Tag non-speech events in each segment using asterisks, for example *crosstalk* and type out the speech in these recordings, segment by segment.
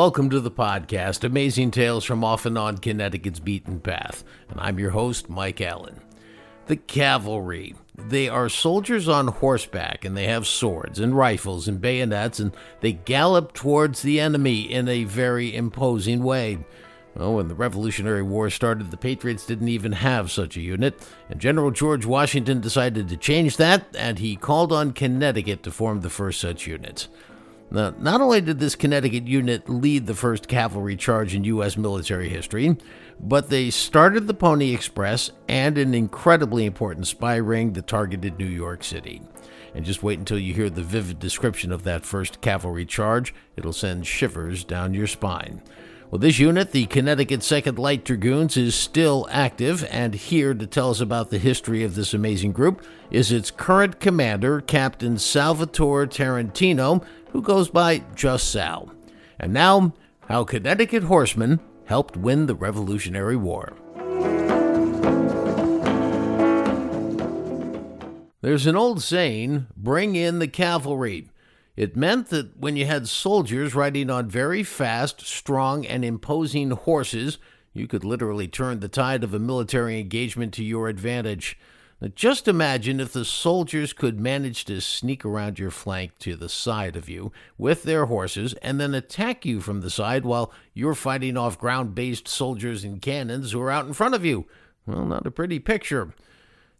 welcome to the podcast, Amazing Tales from Off and On Connecticut's Beaten Path. And I'm your host, Mike Allen. The cavalry. They are soldiers on horseback, and they have swords and rifles and bayonets, and they gallop towards the enemy in a very imposing way. Well, when the Revolutionary War started, the Patriots didn't even have such a unit, and General George Washington decided to change that, and he called on Connecticut to form the first such unit. Now, not only did this Connecticut unit lead the first cavalry charge in U.S. military history, but they started the Pony Express and an incredibly important spy ring that targeted New York City. And just wait until you hear the vivid description of that first cavalry charge, it'll send shivers down your spine. Well, this unit, the Connecticut 2nd Light Dragoons, is still active, and here to tell us about the history of this amazing group is its current commander, Captain Salvatore Tarantino, who goes by just Sal. And now, how Connecticut horsemen helped win the Revolutionary War. There's an old saying bring in the cavalry. It meant that when you had soldiers riding on very fast, strong, and imposing horses, you could literally turn the tide of a military engagement to your advantage. Now, just imagine if the soldiers could manage to sneak around your flank to the side of you with their horses and then attack you from the side while you're fighting off ground based soldiers and cannons who are out in front of you. Well, not a pretty picture.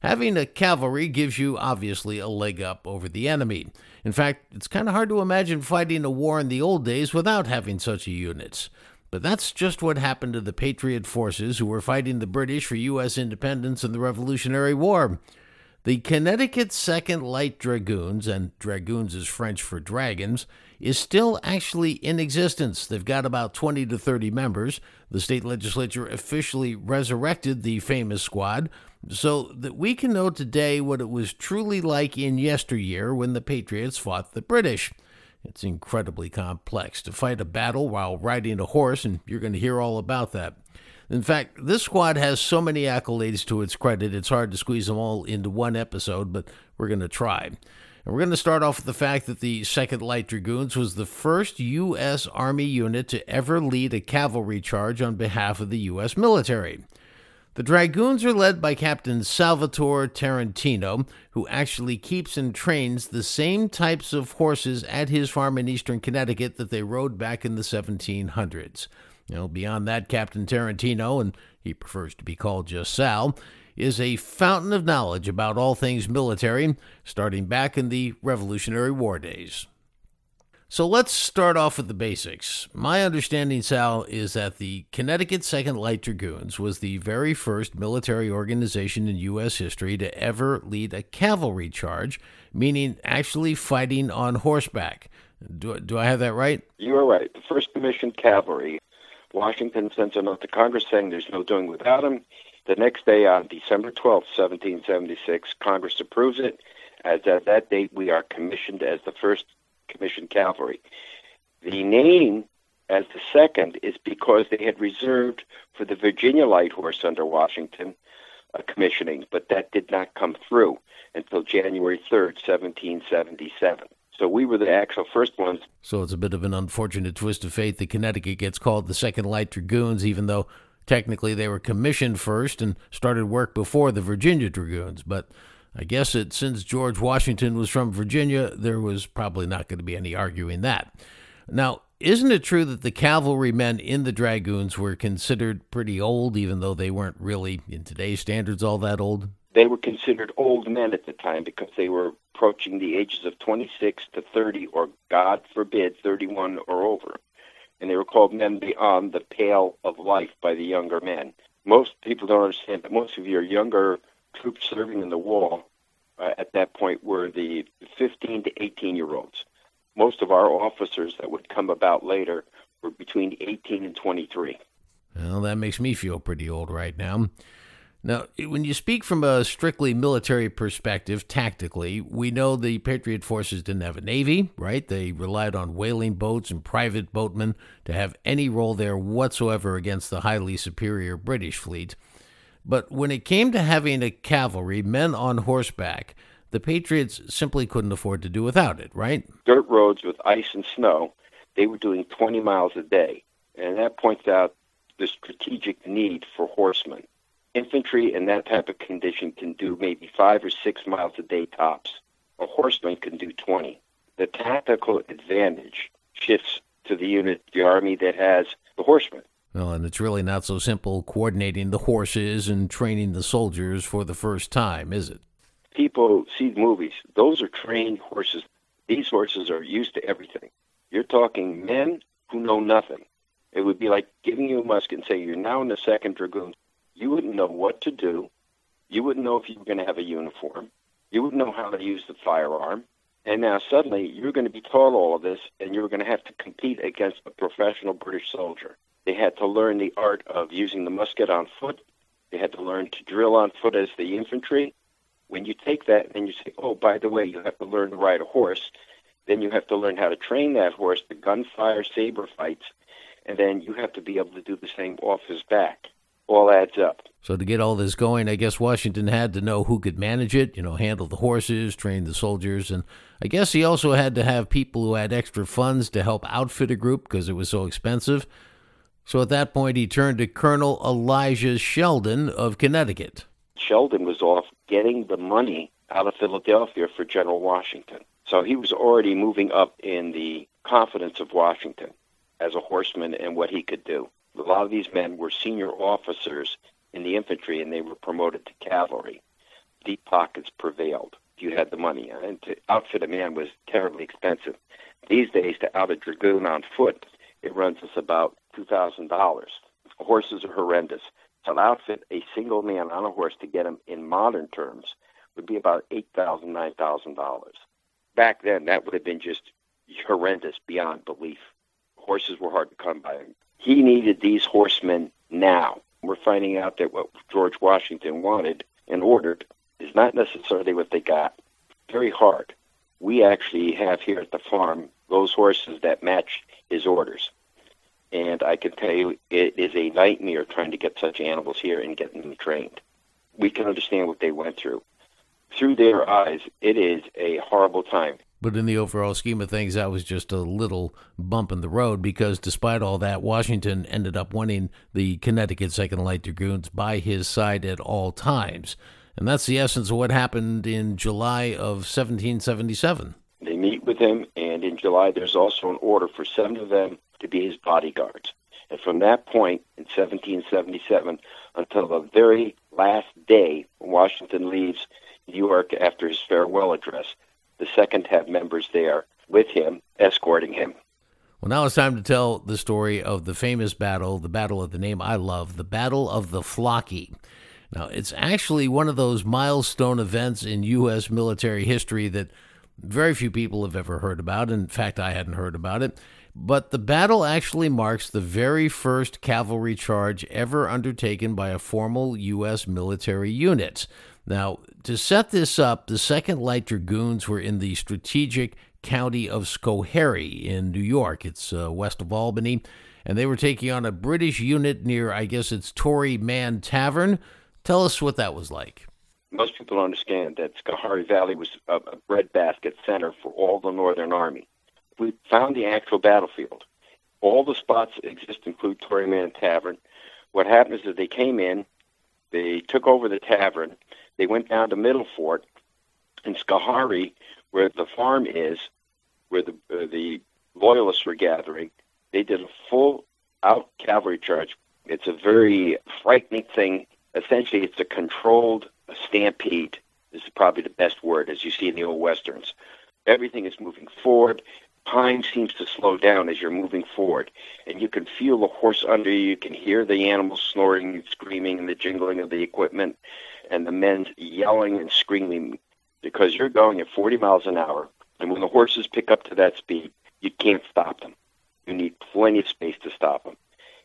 Having a cavalry gives you obviously a leg up over the enemy. In fact, it's kind of hard to imagine fighting a war in the old days without having such a unit. But that's just what happened to the Patriot forces who were fighting the British for U.S. independence in the Revolutionary War. The Connecticut 2nd Light Dragoons, and dragoons is French for dragons, is still actually in existence. They've got about 20 to 30 members. The state legislature officially resurrected the famous squad so that we can know today what it was truly like in yesteryear when the Patriots fought the British. It's incredibly complex to fight a battle while riding a horse, and you're going to hear all about that. In fact, this squad has so many accolades to its credit, it's hard to squeeze them all into one episode, but we're going to try. And we're going to start off with the fact that the 2nd Light Dragoons was the first U.S. Army unit to ever lead a cavalry charge on behalf of the U.S. military. The Dragoons are led by Captain Salvatore Tarantino, who actually keeps and trains the same types of horses at his farm in eastern Connecticut that they rode back in the 1700s. You know, beyond that, Captain Tarantino, and he prefers to be called just Sal, is a fountain of knowledge about all things military, starting back in the Revolutionary War days. So let's start off with the basics. My understanding, Sal, is that the Connecticut 2nd Light Dragoons was the very first military organization in U.S. history to ever lead a cavalry charge, meaning actually fighting on horseback. Do, do I have that right? You are right. The first commissioned cavalry. Washington sends a note to Congress saying there's no doing without him. The next day, on December 12, 1776, Congress approves it. As at that date, we are commissioned as the first commissioned cavalry. The name as the second is because they had reserved for the Virginia Light Horse under Washington a commissioning, but that did not come through until January 3rd, 1777. So we were the actual first ones. So it's a bit of an unfortunate twist of fate that Connecticut gets called the Second Light Dragoons, even though technically they were commissioned first and started work before the Virginia Dragoons. But I guess that since George Washington was from Virginia, there was probably not going to be any arguing that. Now, isn't it true that the cavalrymen in the Dragoons were considered pretty old, even though they weren't really, in today's standards, all that old? They were considered old men at the time because they were approaching the ages of 26 to 30, or God forbid, 31 or over. And they were called men beyond the pale of life by the younger men. Most people don't understand that most of your younger troops serving in the war uh, at that point were the 15 to 18 year olds. Most of our officers that would come about later were between 18 and 23. Well, that makes me feel pretty old right now. Now, when you speak from a strictly military perspective, tactically, we know the Patriot forces didn't have a navy, right? They relied on whaling boats and private boatmen to have any role there whatsoever against the highly superior British fleet. But when it came to having a cavalry, men on horseback, the Patriots simply couldn't afford to do without it, right? Dirt roads with ice and snow. they were doing 20 miles a day. And that points out the strategic need for horsemen. Infantry in that type of condition can do maybe five or six miles a day tops. A horseman can do 20. The tactical advantage shifts to the unit, the army that has the horsemen. Well, and it's really not so simple coordinating the horses and training the soldiers for the first time, is it? People see movies. Those are trained horses. These horses are used to everything. You're talking men who know nothing. It would be like giving you a musket and saying, you're now in the second dragoons. You wouldn't know what to do. You wouldn't know if you were going to have a uniform. You wouldn't know how to use the firearm. And now suddenly you're going to be taught all of this, and you're going to have to compete against a professional British soldier. They had to learn the art of using the musket on foot. They had to learn to drill on foot as the infantry. When you take that and you say, oh, by the way, you have to learn to ride a horse, then you have to learn how to train that horse to gunfire saber fights, and then you have to be able to do the same off his back. All adds up. So to get all this going, I guess Washington had to know who could manage it, you know, handle the horses, train the soldiers, and I guess he also had to have people who had extra funds to help outfit a group because it was so expensive. So at that point, he turned to Colonel Elisha Sheldon of Connecticut. Sheldon was off getting the money out of Philadelphia for General Washington. So he was already moving up in the confidence of Washington as a horseman and what he could do. A lot of these men were senior officers in the infantry and they were promoted to cavalry. Deep pockets prevailed. If you had the money, and to outfit a man was terribly expensive. These days, to out a dragoon on foot, it runs us about $2,000. Horses are horrendous. To outfit a single man on a horse to get him in modern terms would be about $8,000, $9,000. Back then, that would have been just horrendous beyond belief. Horses were hard to come by. He needed these horsemen now. We're finding out that what George Washington wanted and ordered is not necessarily what they got. Very hard. We actually have here at the farm those horses that match his orders. And I can tell you, it is a nightmare trying to get such animals here and getting them trained. We can understand what they went through. Through their eyes, it is a horrible time. But in the overall scheme of things, that was just a little bump in the road because despite all that, Washington ended up winning the Connecticut Second Light Dragoons by his side at all times. And that's the essence of what happened in July of 1777. They him, and in July, there's also an order for seven of them to be his bodyguards. And from that point in 1777 until the very last day Washington leaves New York after his farewell address, the second have members there with him, escorting him. Well, now it's time to tell the story of the famous battle, the battle of the name I love, the Battle of the Flockey. Now, it's actually one of those milestone events in U.S. military history that very few people have ever heard about. In fact, I hadn't heard about it. But the battle actually marks the very first cavalry charge ever undertaken by a formal U.S. military unit. Now, to set this up, the 2nd Light Dragoons were in the strategic county of Schoharie in New York. It's uh, west of Albany. And they were taking on a British unit near, I guess it's Tory Man Tavern. Tell us what that was like. Most people understand that Schoharie Valley was a, a breadbasket center for all the Northern Army we found the actual battlefield. All the spots exist include Toryman Tavern. What happened is that they came in, they took over the tavern, they went down to Middle Fort in Schoharie, where the farm is, where the uh, the loyalists were gathering. They did a full out cavalry charge. It's a very frightening thing. Essentially, it's a controlled stampede. This is probably the best word, as you see in the old westerns. Everything is moving forward time seems to slow down as you're moving forward, and you can feel the horse under you. You can hear the animals snoring and screaming, and the jingling of the equipment, and the men yelling and screaming because you're going at 40 miles an hour. And when the horses pick up to that speed, you can't stop them. You need plenty of space to stop them.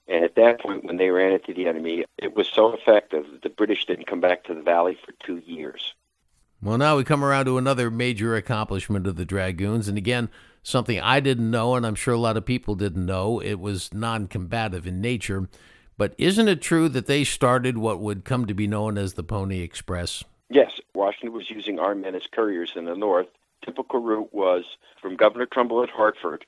And at that point, when they ran into the enemy, it was so effective that the British didn't come back to the valley for two years. Well, now we come around to another major accomplishment of the Dragoons. And again, something I didn't know, and I'm sure a lot of people didn't know. It was non combative in nature. But isn't it true that they started what would come to be known as the Pony Express? Yes, Washington was using our men as couriers in the north. Typical route was from Governor Trumbull at Hartford,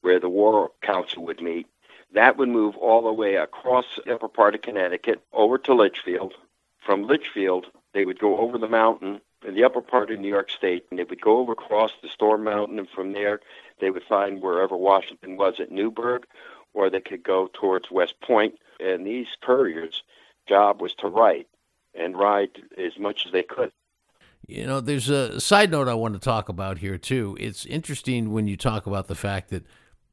where the War Council would meet. That would move all the way across the upper part of Connecticut over to Litchfield. From Litchfield, they would go over the mountain in the upper part of New York State, and they would go over across the Storm Mountain, and from there they would find wherever Washington was at Newburgh, or they could go towards West Point. And these couriers' job was to write and ride as much as they could. You know, there's a side note I want to talk about here, too. It's interesting when you talk about the fact that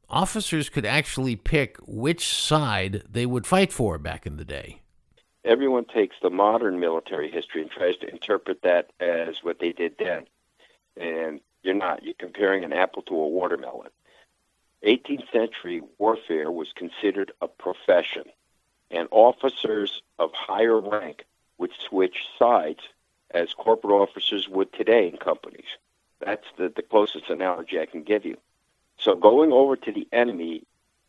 officers could actually pick which side they would fight for back in the day. Everyone takes the modern military history and tries to interpret that as what they did then. And you're not. You're comparing an apple to a watermelon. 18th century warfare was considered a profession, and officers of higher rank would switch sides as corporate officers would today in companies. That's the, the closest analogy I can give you. So going over to the enemy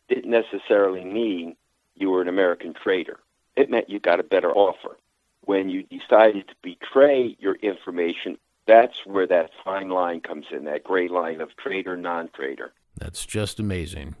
didn't necessarily mean you were an American traitor. It meant you got a better offer. When you decided to betray your information, that's where that fine line comes in, that gray line of traitor, non traitor. That's just amazing.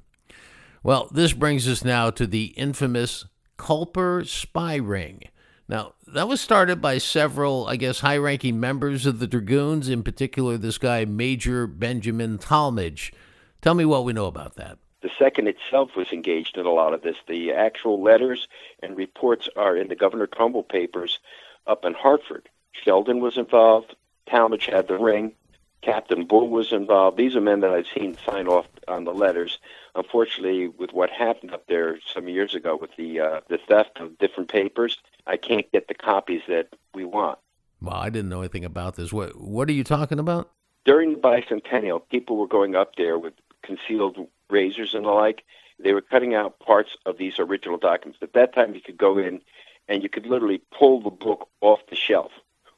Well, this brings us now to the infamous Culper spy ring. Now, that was started by several, I guess, high ranking members of the Dragoons, in particular, this guy, Major Benjamin Tallmadge. Tell me what we know about that. The second itself was engaged in a lot of this. The actual letters and reports are in the Governor Trumbull papers up in Hartford. Sheldon was involved. Tallmadge had the ring. Captain Bull was involved. These are men that I've seen sign off on the letters. Unfortunately, with what happened up there some years ago with the uh, the theft of different papers, I can't get the copies that we want. Well, I didn't know anything about this. What What are you talking about? During the bicentennial, people were going up there with concealed razors and the like. They were cutting out parts of these original documents. At that time, you could go in and you could literally pull the book off the shelf,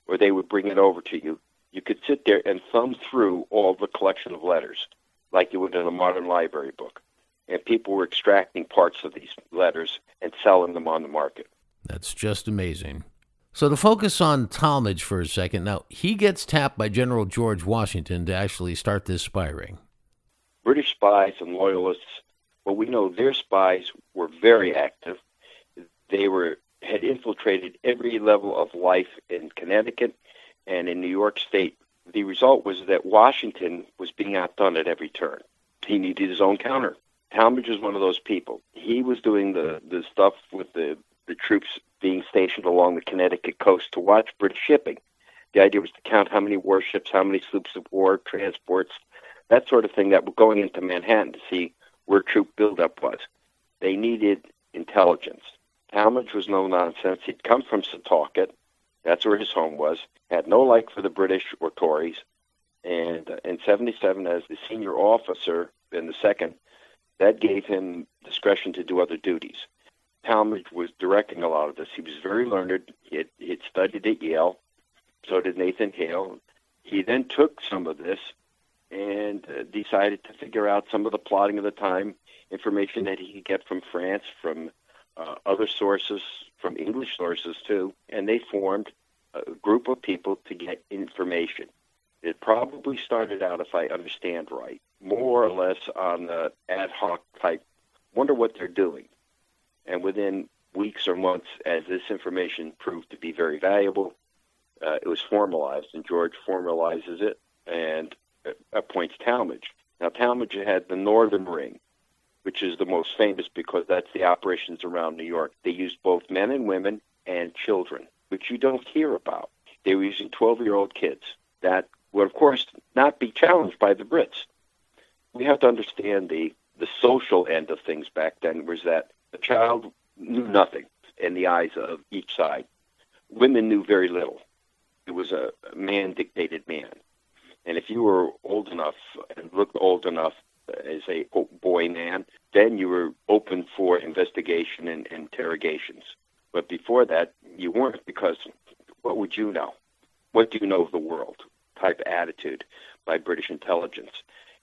or they would bring it over to you. You could sit there and thumb through all the collection of letters, like you would in a modern library book. And people were extracting parts of these letters and selling them on the market. That's just amazing. So, to focus on Tallmadge for a second, now he gets tapped by General George Washington to actually start this spy ring. Spies and loyalists, well, we know their spies were very active. They were had infiltrated every level of life in Connecticut and in New York State. The result was that Washington was being outdone at every turn. He needed his own counter. Tallmadge was one of those people. He was doing the, the stuff with the, the troops being stationed along the Connecticut coast to watch British shipping. The idea was to count how many warships, how many sloops of war, transports, that sort of thing that were going into Manhattan to see where troop buildup was. They needed intelligence. Tallmadge was no nonsense. He'd come from Setauket. That's where his home was. Had no like for the British or Tories. And uh, in 77, as the senior officer in the second, that gave him discretion to do other duties. Tallmadge was directing a lot of this. He was very learned. He had, he had studied at Yale. So did Nathan Hale. He then took some of this and uh, decided to figure out some of the plotting of the time, information that he could get from France, from uh, other sources, from English sources too, and they formed a group of people to get information. It probably started out, if I understand right, more or less on the ad hoc type, wonder what they're doing. And within weeks or months, as this information proved to be very valuable, uh, it was formalized, and George formalizes it and Uh, appoints Tallmadge. Now, Tallmadge had the Northern Ring, which is the most famous because that's the operations around New York. They used both men and women and children, which you don't hear about. They were using 12 year old kids that would, of course, not be challenged by the Brits. We have to understand the, the social end of things back then was that the child knew nothing in the eyes of each side. Women knew very little. It was a man dictated man. And if you were old enough and looked old enough as a boy man, then you were open for investigation and interrogations. But before that, you weren't because what would you know? What do you know of the world? Type attitude by British intelligence.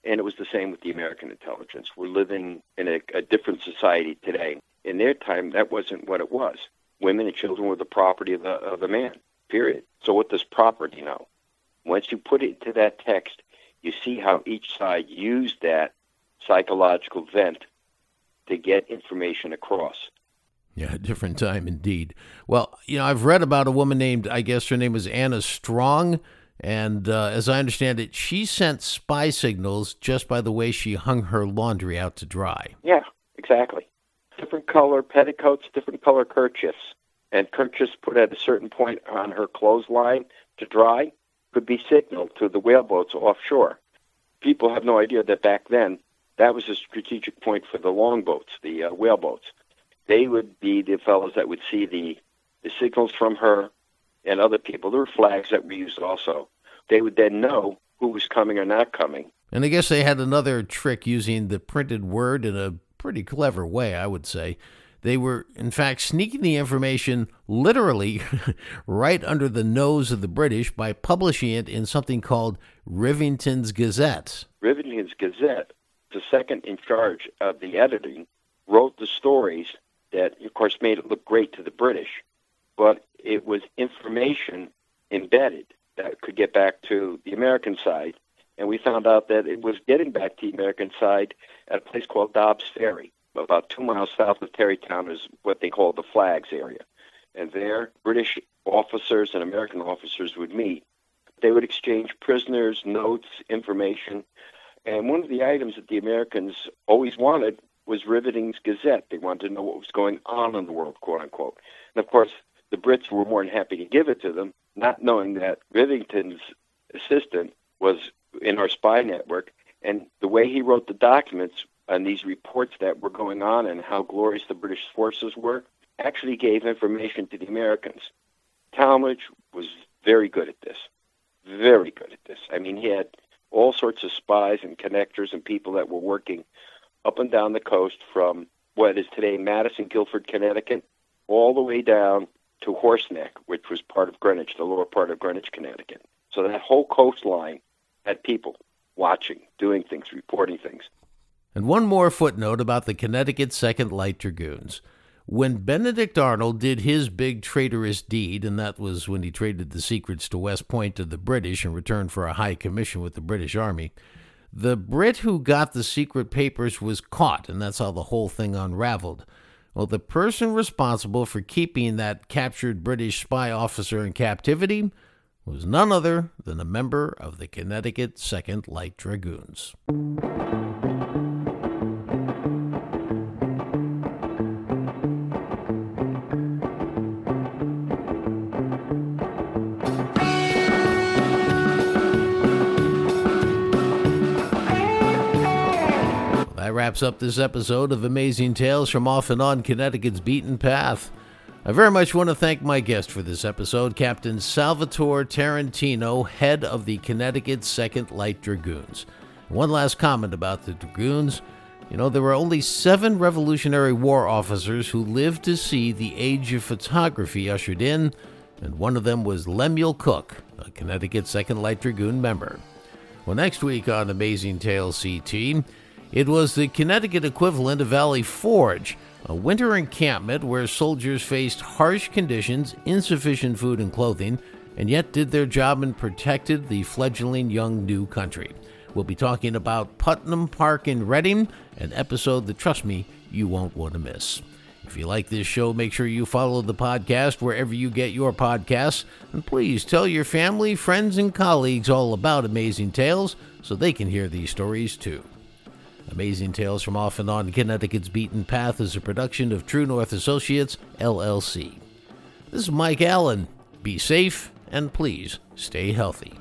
And it was the same with the American intelligence. We're living in a, a different society today. In their time, that wasn't what it was. Women and children were the property of the, of the man, period. So what does property know? Once you put it into that text, you see how each side used that psychological vent to get information across. Yeah, a *laughs* different time indeed. Well, you know, I've read about a woman named, I guess her name was Anna Strong, and uh, as I understand it, she sent spy signals just by the way she hung her laundry out to dry. Yeah, exactly. Different color petticoats, different color kerchiefs, and kerchiefs put at a certain point on her clothesline to dry could be signaled to the whaleboats offshore. People have no idea that back then that was a strategic point for the longboats, the uh, whaleboats they would be the fellows that would see the, the signals from her and other people. There were flags that were used also. They would then know who was coming or not coming. And I guess they had another trick using the printed word in a pretty clever way, I would say. They were, in fact, sneaking the information literally *laughs* right under the nose of the British by publishing it in something called Rivington's Gazette. Rivington's Gazette, the second in charge of the editing, wrote the stories that, of course, made it look great to the British, but it was information embedded that could get back to the American side. And we found out that it was getting back to the American side at a place called Dobbs Ferry, about two miles south of Tarrytown is what they call the Flags area. And there, British officers and American officers would meet. They would exchange prisoners, notes, information. And one of the items that the Americans always wanted was Rivington's Gazette. They wanted to know what was going on in the world, quote unquote. And of course, the Brits were more than happy to give it to them, not knowing that Rivington's assistant was in our spy network. And the way he wrote the documents and these reports that were going on and how glorious the British forces were actually gave information to the Americans. Tallmadge was very good at this. Very good at this. I mean, he had all sorts of spies and connectors and people that were working up and down the coast from what is today Madison, Guilford, Connecticut, all the way down to Horseneck, which was part of Greenwich, the lower part of Greenwich, Connecticut. So that whole coastline had people watching, doing things, reporting things. And one more footnote about the Connecticut Second Light Dragoons. When Benedict Arnold did his big traitorous deed, and that was when he traded the secrets to West Point to the British in return for a high commission with the British Army, the Brit who got the secret papers was caught, and that's how the whole thing unraveled. Well, the person responsible for keeping that captured British spy officer in captivity was none other than a member of the Connecticut 2nd Light Dragoons. Wraps up this episode of Amazing Tales from Off and On Connecticut's Beaten Path. I very much want to thank my guest for this episode, Captain Salvatore Tarantino, head of the Connecticut 2nd Light Dragoons. One last comment about the Dragoons. You know, there were only seven Revolutionary War officers who lived to see the age of photography ushered in, and one of them was Lemuel Cook, a Connecticut 2nd Light Dragoon member. Well, next week on Amazing Tales CT, it was the Connecticut equivalent of Valley Forge, a winter encampment where soldiers faced harsh conditions, insufficient food and clothing, and yet did their job and protected the fledgling young new country. We'll be talking about Putnam Park in Redding, an episode that, trust me, you won't want to miss. If you like this show, make sure you follow the podcast wherever you get your podcasts. And please tell your family, friends, and colleagues all about Amazing Tales so they can hear these stories too. Amazing Tales from Off and On Connecticut's Beaten Path is a production of True North Associates, LLC. This is Mike Allen. Be safe and please stay healthy.